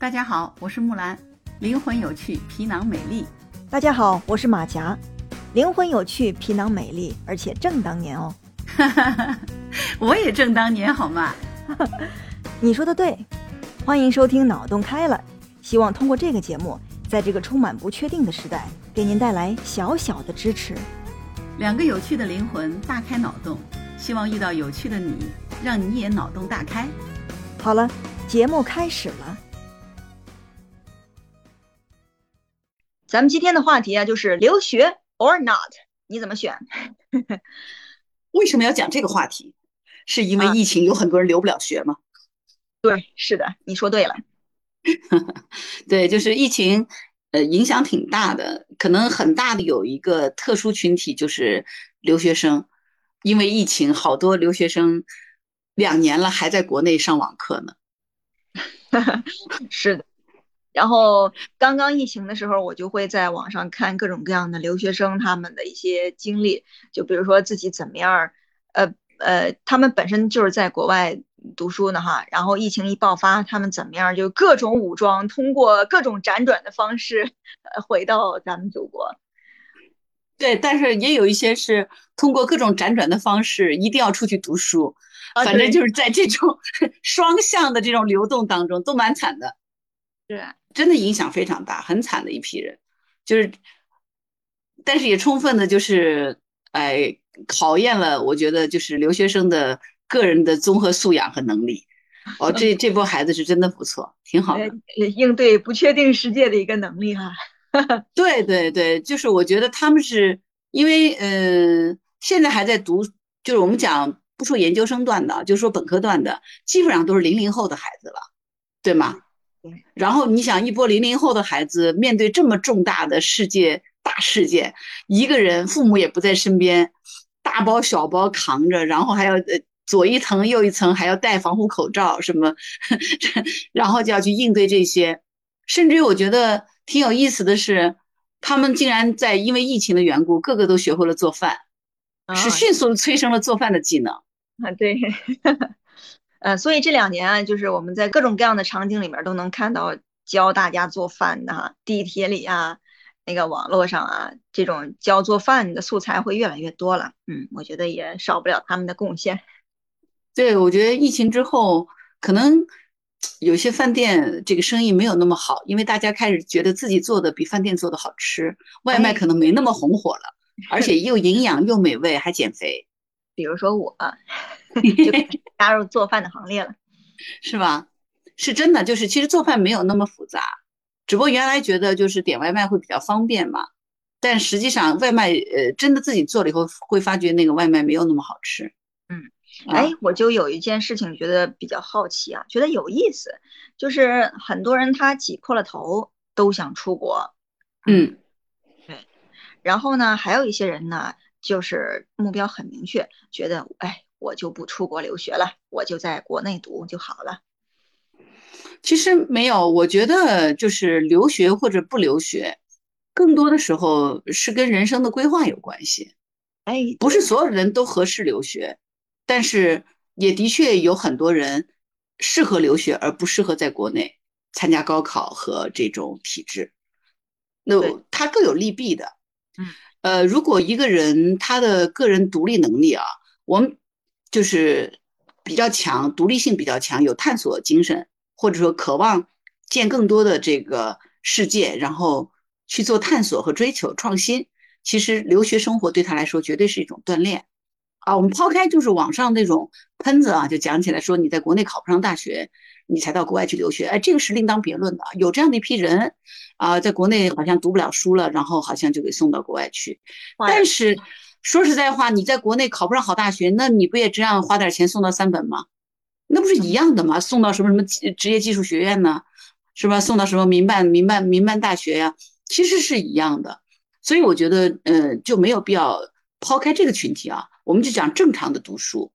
大家好，我是木兰，灵魂有趣，皮囊美丽。大家好，我是马甲，灵魂有趣，皮囊美丽，而且正当年哦。我也正当年好吗？你说的对。欢迎收听《脑洞开了》，希望通过这个节目，在这个充满不确定的时代，给您带来小小的支持。两个有趣的灵魂大开脑洞，希望遇到有趣的你，让你也脑洞大开。好了，节目开始了。咱们今天的话题啊，就是留学 or not，你怎么选？为什么要讲这个话题？是因为疫情有很多人留不了学吗？对，是的，你说对了。对，就是疫情，呃，影响挺大的。可能很大的有一个特殊群体，就是留学生。因为疫情，好多留学生两年了还在国内上网课呢。是的。然后刚刚疫情的时候，我就会在网上看各种各样的留学生他们的一些经历，就比如说自己怎么样，呃呃，他们本身就是在国外。读书呢哈，然后疫情一爆发，他们怎么样？就各种武装，通过各种辗转的方式，呃，回到咱们祖国。对，但是也有一些是通过各种辗转的方式，一定要出去读书。反正就是在这种 双向的这种流动当中，都蛮惨的。是，真的影响非常大，很惨的一批人。就是，但是也充分的，就是哎，考验了，我觉得就是留学生的。个人的综合素养和能力，哦，这 这波孩子是真的不错，挺好的，应对不确定世界的一个能力哈。对对对，就是我觉得他们是因为呃，现在还在读，就是我们讲不说研究生段的，就说本科段的，基本上都是零零后的孩子了，对吗？对。然后你想，一波零零后的孩子面对这么重大的世界大事件，一个人父母也不在身边，大包小包扛着，然后还要呃。左一层右一层，还要戴防护口罩什么，然后就要去应对这些。甚至于我觉得挺有意思的是，他们竟然在因为疫情的缘故，个个都学会了做饭，是迅速催生了做饭的技能。啊，对，呃，所以这两年啊，就是我们在各种各样的场景里面都能看到教大家做饭的哈，地铁里啊，那个网络上啊，这种教做饭的素材会越来越多了。嗯，我觉得也少不了他们的贡献。对，我觉得疫情之后，可能有些饭店这个生意没有那么好，因为大家开始觉得自己做的比饭店做的好吃，外卖可能没那么红火了，而且又营养又美味，还减肥。比如说我，就 加入做饭的行列了，是吧？是真的，就是其实做饭没有那么复杂，只不过原来觉得就是点外卖会比较方便嘛，但实际上外卖呃真的自己做了以后，会发觉那个外卖没有那么好吃。嗯哎，我就有一件事情觉得比较好奇啊，觉得有意思，就是很多人他挤破了头都想出国，嗯，对，然后呢，还有一些人呢，就是目标很明确，觉得哎，我就不出国留学了，我就在国内读就好了。其实没有，我觉得就是留学或者不留学，更多的时候是跟人生的规划有关系。哎，不是所有人都合适留学。但是也的确有很多人适合留学，而不适合在国内参加高考和这种体制。那它各有利弊的。嗯，呃，如果一个人他的个人独立能力啊，我们就是比较强，独立性比较强，有探索精神，或者说渴望见更多的这个世界，然后去做探索和追求创新，其实留学生活对他来说绝对是一种锻炼。啊，我们抛开就是网上那种喷子啊，就讲起来说你在国内考不上大学，你才到国外去留学，哎，这个是另当别论的。有这样的一批人啊，在国内好像读不了书了，然后好像就给送到国外去。但是说实在话，你在国内考不上好大学，那你不也这样花点钱送到三本吗？那不是一样的吗？送到什么什么职业技术学院呢？是吧？送到什么民办民办民办大学呀？其实是一样的。所以我觉得，嗯，就没有必要抛开这个群体啊。我们就讲正常的读书，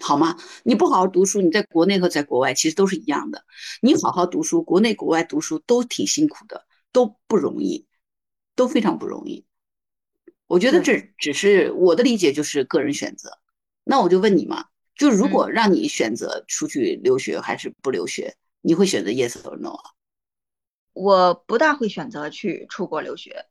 好吗？你不好好读书，你在国内和在国外其实都是一样的。你好好读书，国内国外读书都挺辛苦的，都不容易，都非常不容易。我觉得这只是我的理解，就是个人选择。那我就问你嘛，就如果让你选择出去留学还是不留学，你会选择 yes or no 啊？我不大会选择去出国留学。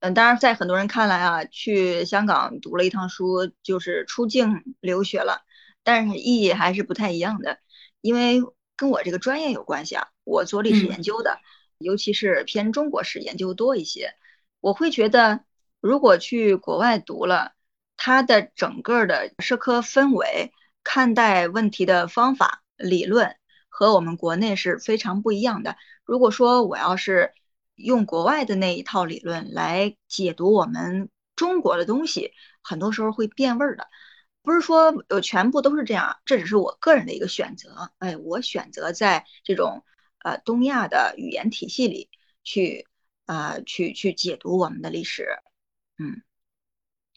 嗯，当然，在很多人看来啊，去香港读了一趟书就是出境留学了，但是意义还是不太一样的，因为跟我这个专业有关系啊。我做历史研究的，尤其是偏中国史研究多一些，我会觉得，如果去国外读了，它的整个的社科氛围、看待问题的方法、理论和我们国内是非常不一样的。如果说我要是用国外的那一套理论来解读我们中国的东西，很多时候会变味儿的。不是说呃全部都是这样，这只是我个人的一个选择。哎，我选择在这种呃东亚的语言体系里去呃去去解读我们的历史。嗯，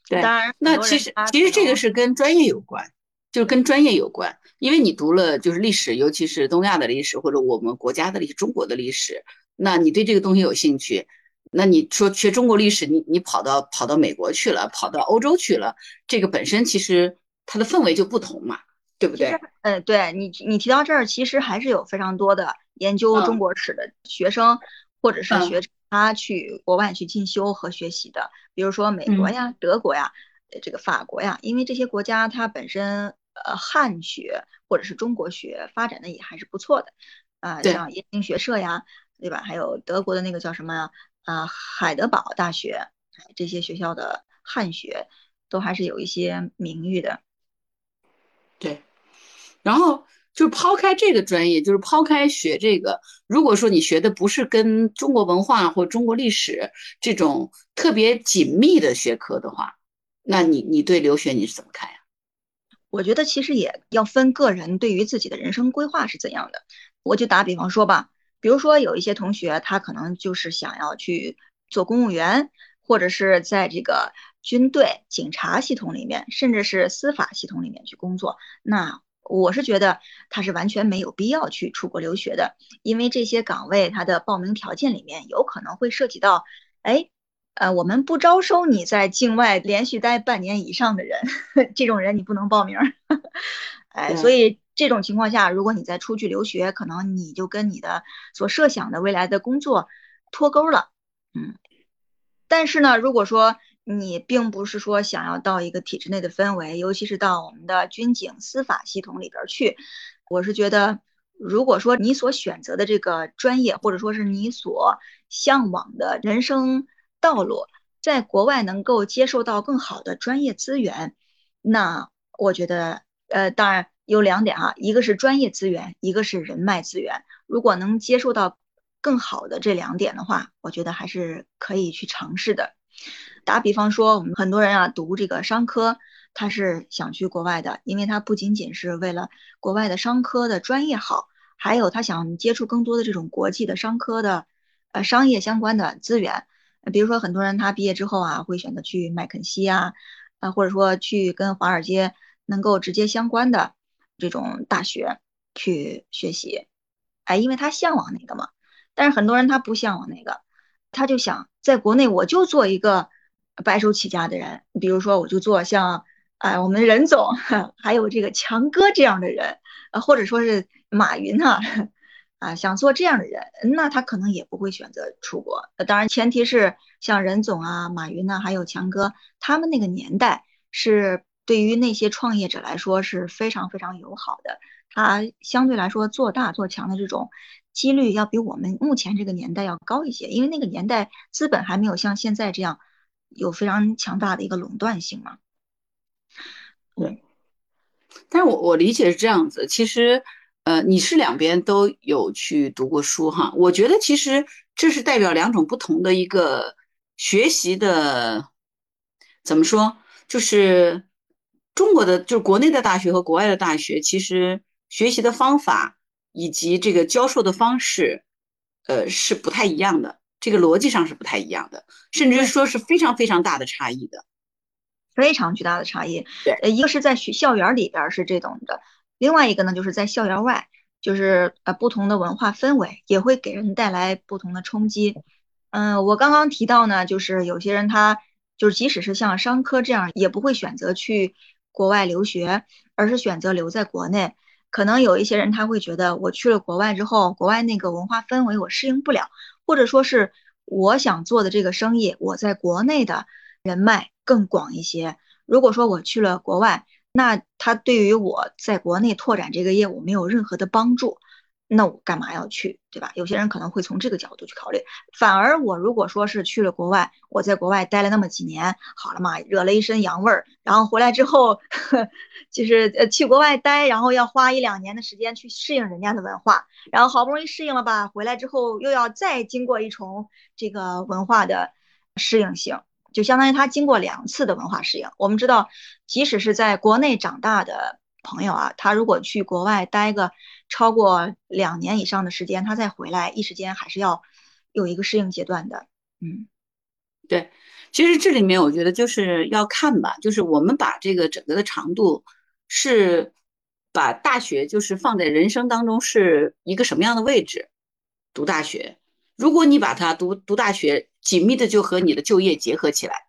对。当然，那其实其实这个是跟专业有关，就是跟专业有关，因为你读了就是历史，尤其是东亚的历史或者我们国家的历史、中国的历史。那你对这个东西有兴趣，那你说学中国历史，你你跑到跑到美国去了，跑到欧洲去了，这个本身其实它的氛围就不同嘛，对不对？嗯，对你你提到这儿，其实还是有非常多的研究中国史的学生，或者是学他去国外去进修和学习的，比如说美国呀、德国呀、这个法国呀，因为这些国家它本身呃汉学或者是中国学发展的也还是不错的，啊，像燕京学社呀。对吧？还有德国的那个叫什么啊？海德堡大学，这些学校的汉学都还是有一些名誉的。对，然后就是抛开这个专业，就是抛开学这个，如果说你学的不是跟中国文化或中国历史这种特别紧密的学科的话，那你你对留学你是怎么看呀？我觉得其实也要分个人对于自己的人生规划是怎样的。我就打比方说吧。比如说，有一些同学，他可能就是想要去做公务员，或者是在这个军队、警察系统里面，甚至是司法系统里面去工作。那我是觉得他是完全没有必要去出国留学的，因为这些岗位它的报名条件里面有可能会涉及到，哎，呃，我们不招收你在境外连续待半年以上的人，这种人你不能报名。哎，所以。这种情况下，如果你再出去留学，可能你就跟你的所设想的未来的工作脱钩了，嗯。但是呢，如果说你并不是说想要到一个体制内的氛围，尤其是到我们的军警司法系统里边去，我是觉得，如果说你所选择的这个专业，或者说是你所向往的人生道路，在国外能够接受到更好的专业资源，那我觉得，呃，当然。有两点啊，一个是专业资源，一个是人脉资源。如果能接受到更好的这两点的话，我觉得还是可以去尝试的。打比方说，我们很多人啊读这个商科，他是想去国外的，因为他不仅仅是为了国外的商科的专业好，还有他想接触更多的这种国际的商科的呃商业相关的资源。比如说，很多人他毕业之后啊，会选择去麦肯锡啊，啊或者说去跟华尔街能够直接相关的。这种大学去学习，哎，因为他向往那个嘛。但是很多人他不向往那个，他就想在国内我就做一个白手起家的人。比如说，我就做像哎我们任总，还有这个强哥这样的人，啊，或者说是马云哈，啊，想做这样的人，那他可能也不会选择出国。当然，前提是像任总啊、马云呢，还有强哥，他们那个年代是。对于那些创业者来说是非常非常友好的，他相对来说做大做强的这种几率要比我们目前这个年代要高一些，因为那个年代资本还没有像现在这样有非常强大的一个垄断性嘛。对，但是我我理解是这样子，其实呃你是两边都有去读过书哈，我觉得其实这是代表两种不同的一个学习的，怎么说就是。中国的就是国内的大学和国外的大学，其实学习的方法以及这个教授的方式，呃，是不太一样的。这个逻辑上是不太一样的，甚至说是非常非常大的差异的，非常巨大的差异。对，呃，一个是在学校园里边是这种的，另外一个呢，就是在校园外，就是呃不同的文化氛围也会给人带来不同的冲击。嗯，我刚刚提到呢，就是有些人他就是即使是像商科这样，也不会选择去。国外留学，而是选择留在国内，可能有一些人他会觉得，我去了国外之后，国外那个文化氛围我适应不了，或者说是我想做的这个生意，我在国内的人脉更广一些。如果说我去了国外，那他对于我在国内拓展这个业务没有任何的帮助。那我干嘛要去，对吧？有些人可能会从这个角度去考虑。反而我如果说是去了国外，我在国外待了那么几年，好了嘛，惹了一身洋味儿，然后回来之后，呵 就是呃去国外待，然后要花一两年的时间去适应人家的文化，然后好不容易适应了吧，回来之后又要再经过一重这个文化的适应性，就相当于他经过两次的文化适应。我们知道，即使是在国内长大的。朋友啊，他如果去国外待个超过两年以上的时间，他再回来，一时间还是要有一个适应阶段的。嗯，对，其实这里面我觉得就是要看吧，就是我们把这个整个的长度是把大学就是放在人生当中是一个什么样的位置？读大学，如果你把它读读大学紧密的就和你的就业结合起来，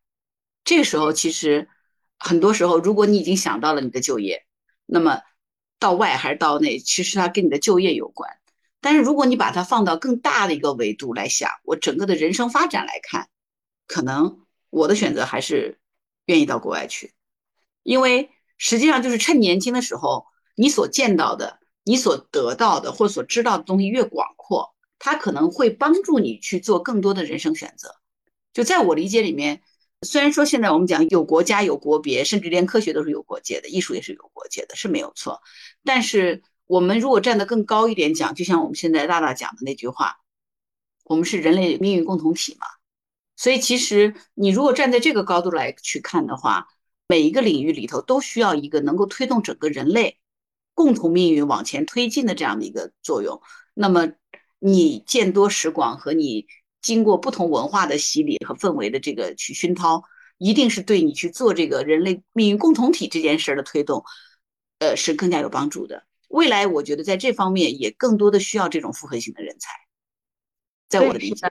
这时候其实很多时候，如果你已经想到了你的就业。那么，到外还是到内，其实它跟你的就业有关。但是如果你把它放到更大的一个维度来想，我整个的人生发展来看，可能我的选择还是愿意到国外去，因为实际上就是趁年轻的时候，你所见到的、你所得到的或所知道的东西越广阔，它可能会帮助你去做更多的人生选择。就在我理解里面。虽然说现在我们讲有国家有国别，甚至连科学都是有国界的，艺术也是有国界的，是没有错。但是我们如果站得更高一点讲，就像我们现在大大讲的那句话，我们是人类命运共同体嘛。所以其实你如果站在这个高度来去看的话，每一个领域里头都需要一个能够推动整个人类共同命运往前推进的这样的一个作用。那么你见多识广和你。经过不同文化的洗礼和氛围的这个去熏陶，一定是对你去做这个人类命运共同体这件事的推动，呃，是更加有帮助的。未来我觉得在这方面也更多的需要这种复合型的人才，在我的理解，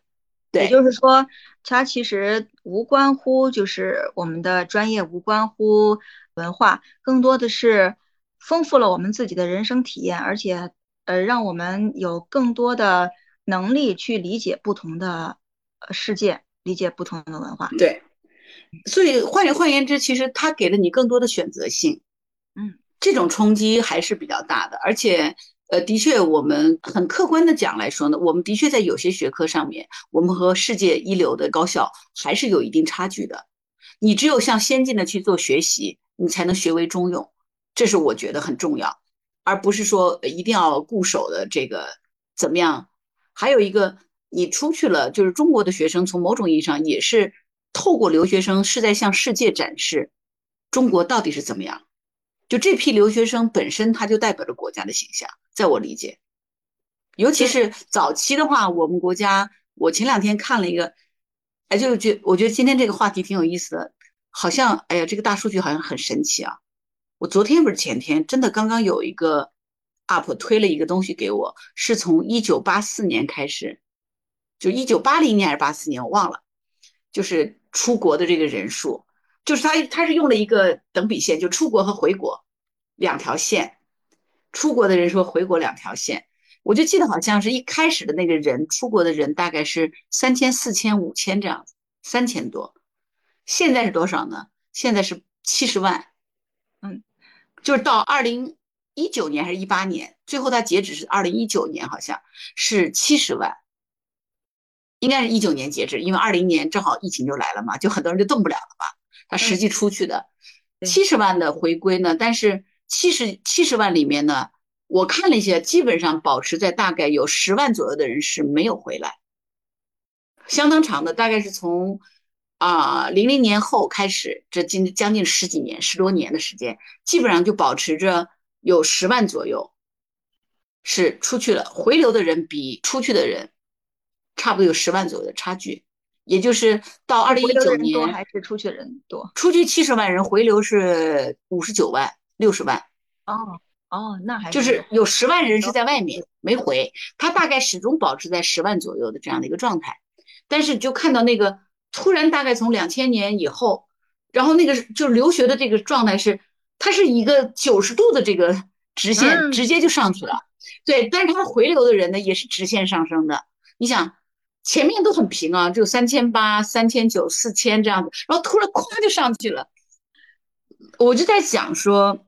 对，也就是说，它其实无关乎就是我们的专业，无关乎文化，更多的是丰富了我们自己的人生体验，而且呃，让我们有更多的。能力去理解不同的呃世界，理解不同的文化。对，所以换换言之，其实它给了你更多的选择性。嗯，这种冲击还是比较大的。而且，呃，的确，我们很客观的讲来说呢，我们的确在有些学科上面，我们和世界一流的高校还是有一定差距的。你只有向先进的去做学习，你才能学为中用。这是我觉得很重要，而不是说一定要固守的这个怎么样。还有一个，你出去了，就是中国的学生，从某种意义上也是透过留学生，是在向世界展示中国到底是怎么样。就这批留学生本身，他就代表着国家的形象，在我理解。尤其是早期的话，我们国家，我前两天看了一个，哎，就觉我觉得今天这个话题挺有意思的，好像，哎呀，这个大数据好像很神奇啊。我昨天不是前天，真的刚刚有一个。UP 推了一个东西给我，是从一九八四年开始，就一九八零年还是八四年，我忘了，就是出国的这个人数，就是他他是用了一个等比线，就出国和回国两条线，出国的人数，回国两条线，我就记得好像是一开始的那个人出国的人大概是三千、四千、五千这样子，三千多，现在是多少呢？现在是七十万，嗯，就是到二零。一九年还是一八年？最后它截止是二零一九年，好像是七十万，应该是一九年截止，因为二零年正好疫情就来了嘛，就很多人就动不了了吧。他实际出去的七十万的回归呢，但是七十七十万里面呢，我看了一下，基本上保持在大概有十万左右的人是没有回来，相当长的，大概是从啊零零年后开始，这近将近十几年、十多年的时间，基本上就保持着。有十万左右是出去了，回流的人比出去的人差不多有十万左右的差距，也就是到二零一九年还是出去的人多，出去七十万人，回流是五十九万六十万。哦哦，那还就是有十万人是在外面没回，他大概始终保持在十万左右的这样的一个状态，但是就看到那个突然大概从两千年以后，然后那个就是留学的这个状态是。它是一个九十度的这个直线嗯直接就上去了。对，但是它回流的人呢，也是直线上升的。你想，前面都很平啊，只有三千八、三千九、四千这样子，然后突然咵就上去了。我就在想说，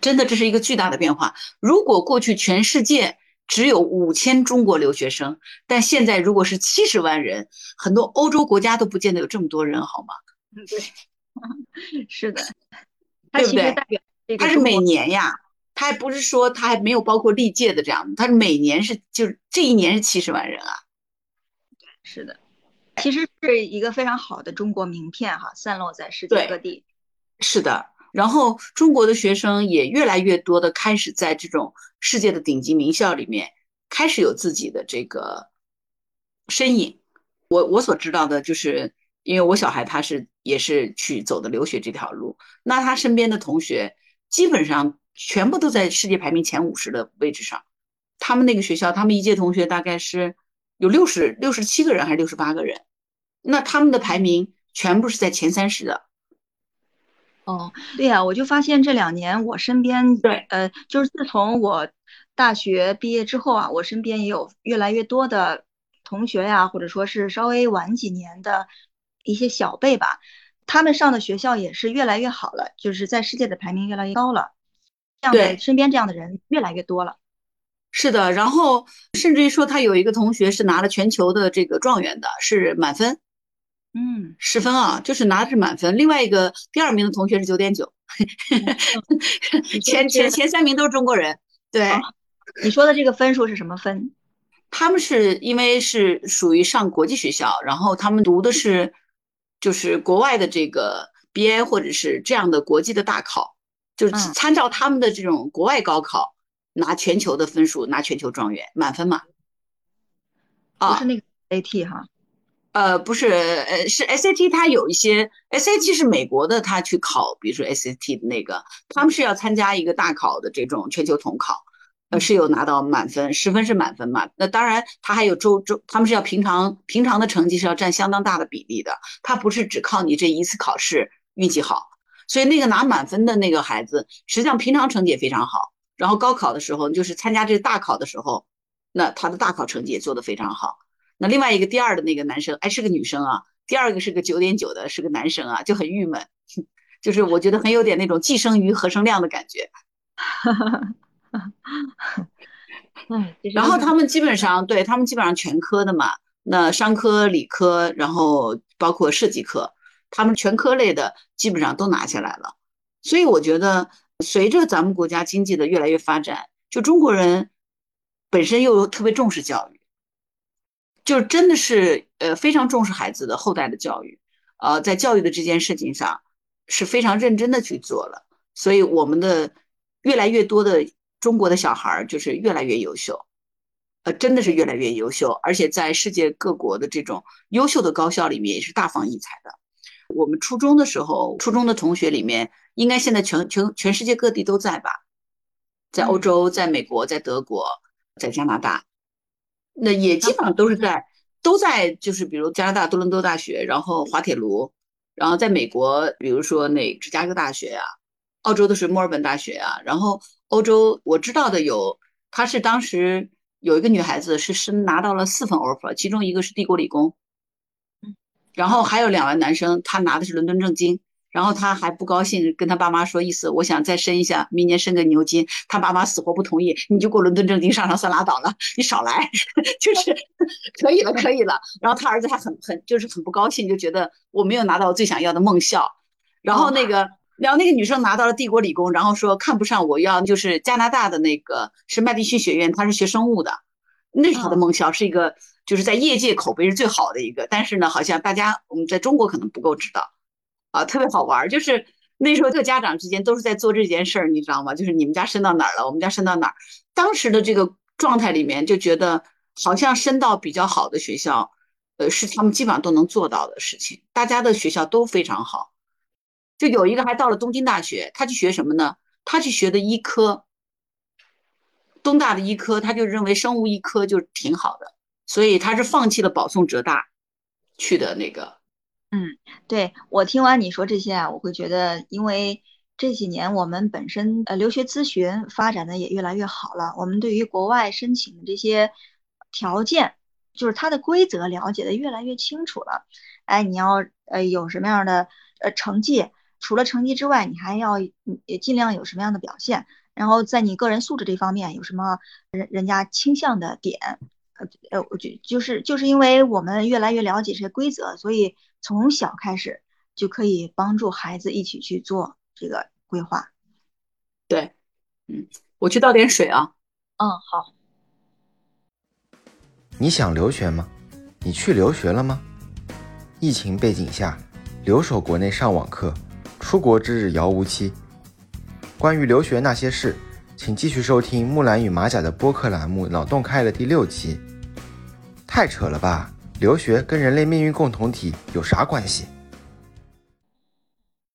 真的这是一个巨大的变化。如果过去全世界只有五千中国留学生，但现在如果是七十万人，很多欧洲国家都不见得有这么多人，好吗？嗯 对，是的，它对不对其实代表这个它是每年呀，它还不是说它还没有包括历届的这样，它是每年是就是这一年是七十万人啊。是的，其实是一个非常好的中国名片哈，散落在世界各地。是的，然后中国的学生也越来越多的开始在这种世界的顶级名校里面开始有自己的这个身影。我我所知道的就是，因为我小孩他是也是去走的留学这条路，那他身边的同学基本上全部都在世界排名前五十的位置上。他们那个学校，他们一届同学大概是有六十六十七个人还是六十八个人，那他们的排名全部是在前三十的。哦，对呀，我就发现这两年我身边，对呃，就是自从我大学毕业之后啊，我身边也有越来越多的同学呀，或者说是稍微晚几年的一些小辈吧，他们上的学校也是越来越好了，就是在世界的排名越来越高了，这样的对身边这样的人越来越多了。是的，然后甚至于说他有一个同学是拿了全球的这个状元的，是满分嗯，十分啊，就是拿的是满分。另外一个第二名的同学是九点九，前前前三名都是中国人。对，哦你说的这个分数是什么分？他们是因为是属于上国际学校，然后他们读的是就是国外的这个 BA 或者是这样的国际的大考，就是嗯参照他们的这种国外高考拿全球的分数，拿全球状元满分嘛。啊不是那个 AT 哈。呃，不是，呃，是 SAT，它有一些 SAT 是美国的，他去考，比如说 SAT 的那个，他们是要参加一个大考的这种全球统考，呃，是有拿到满分，十分是满分嘛。那当然，他还有周周，他们是要平常平常的成绩是要占相当大的比例的，他不是只靠你这一次考试运气好。所以那个拿满分的那个孩子，实际上平常成绩也非常好，然后高考的时候，就是参加这大考的时候，那他的大考成绩也做得非常好。那另外一个第二的那个男生，哎，是个女生啊，第二个是个九点九的，是个男生啊，就很郁闷，就是我觉得很有点那种寄生鱼何生亮的感觉。哈哈哈 哎，这是然后他们基本上对他们基本上全科的嘛，那商科、理科，然后包括设计科，他们全科类的基本上都拿下来了。所以我觉得，随着咱们国家经济的越来越发展，就中国人本身又特别重视教育，就真的是呃非常重视孩子的后代的教育，呃，在教育的这件事情上是非常认真的去做了。所以我们的越来越多的中国的小孩儿就是越来越优秀。呃，真的是越来越优秀，而且在世界各国的这种优秀的高校里面也是大放异彩的。我们初中的时候，初中的同学里面，应该现在全全全世界各地都在吧？在欧洲，在美国，在德国，在加拿大，那也基本上都是在都在，就是比如加拿大多伦多大学，然后滑铁卢，然后在美国，比如说那芝加哥大学啊，澳洲的是墨尔本大学啊，然后欧洲我知道的有，他是当时。有一个女孩子是是拿到了四份 offer，其中一个是帝国理工，然后还有两位男生，他拿的是伦敦政经，然后他还不高兴，跟他爸妈说意思，我想再申一下，明年申个牛津，他爸妈死活不同意，你就给我伦敦政经上上算拉倒了，你少来，就是可以了，可以了。然后他儿子还很很就是很不高兴，就觉得我没有拿到我最想要的梦校，然后那个。然后那个女生拿到了帝国理工，然后说看不上我要就是加拿大的那个是麦迪逊学院，她是学生物的，那是她的梦想，是一个就是在业界口碑是最好的一个。但是呢，好像大家我们在中国可能不够知道，啊，特别好玩。就是那时候各家长之间都是在做这件事儿，你知道吗？就是你们家升到哪儿了，我们家升到哪儿。当时的这个状态里面就觉得好像升到比较好的学校，呃，是他们基本上都能做到的事情。大家的学校都非常好。就有一个还到了东京大学，他去学什么呢？他去学的医科，东大的医科，他就认为生物医科就挺好的，所以他是放弃了保送浙大去的那个。嗯，对，我听完你说这些啊，我会觉得，因为这几年我们本身呃留学咨询发展的也越来越好了，我们对于国外申请的这些条件，就是它的规则了解的越来越清楚了。哎，你要呃有什么样的呃成绩？除了成绩之外，你还要也尽量有什么样的表现？然后在你个人素质这方面有什么人人家倾向的点？呃呃，我就就是就是因为我们越来越了解这些规则，所以从小开始就可以帮助孩子一起去做这个规划。对，嗯，我去倒点水啊。嗯，好。你想留学吗？你去留学了吗？疫情背景下，留守国内上网课。出国之日遥无期。关于留学那些事，请继续收听木兰与马甲的播客栏目《脑洞开了》第六期。太扯了吧！留学跟人类命运共同体有啥关系？